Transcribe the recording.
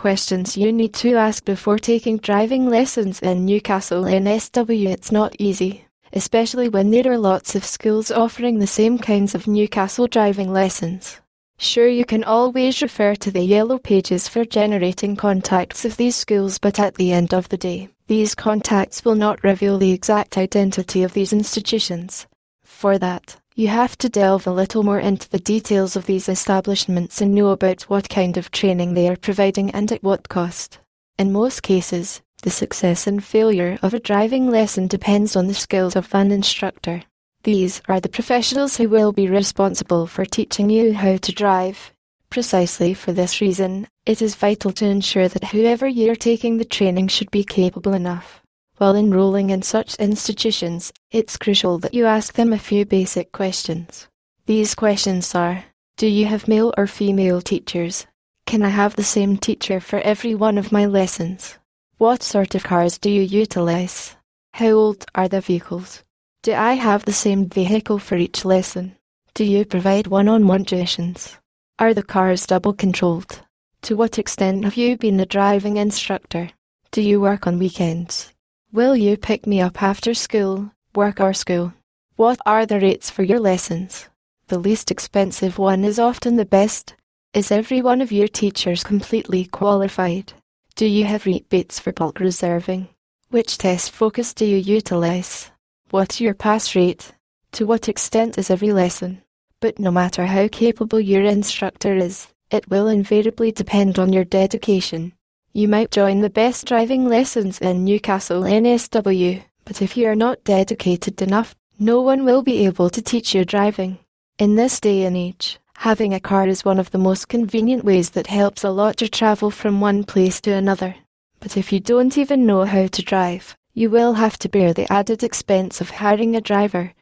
questions you need to ask before taking driving lessons in Newcastle NSW. It's not easy, especially when there are lots of schools offering the same kinds of Newcastle driving lessons. Sure, you can always refer to the yellow pages for generating contacts of these schools, but at the end of the day, these contacts will not reveal the exact identity of these institutions. For that, you have to delve a little more into the details of these establishments and know about what kind of training they are providing and at what cost. In most cases, the success and failure of a driving lesson depends on the skills of an instructor. These are the professionals who will be responsible for teaching you how to drive. Precisely for this reason, it is vital to ensure that whoever you're taking the training should be capable enough while enrolling in such institutions, it's crucial that you ask them a few basic questions. These questions are Do you have male or female teachers? Can I have the same teacher for every one of my lessons? What sort of cars do you utilize? How old are the vehicles? Do I have the same vehicle for each lesson? Do you provide one on one tuitions? Are the cars double controlled? To what extent have you been the driving instructor? Do you work on weekends? Will you pick me up after school, work or school? What are the rates for your lessons? The least expensive one is often the best. Is every one of your teachers completely qualified? Do you have rebates for bulk reserving? Which test focus do you utilize? What's your pass rate? To what extent is every lesson? But no matter how capable your instructor is, it will invariably depend on your dedication. You might join the best driving lessons in Newcastle NSW, but if you are not dedicated enough, no one will be able to teach you driving. In this day and age, having a car is one of the most convenient ways that helps a lot to travel from one place to another. But if you don't even know how to drive, you will have to bear the added expense of hiring a driver,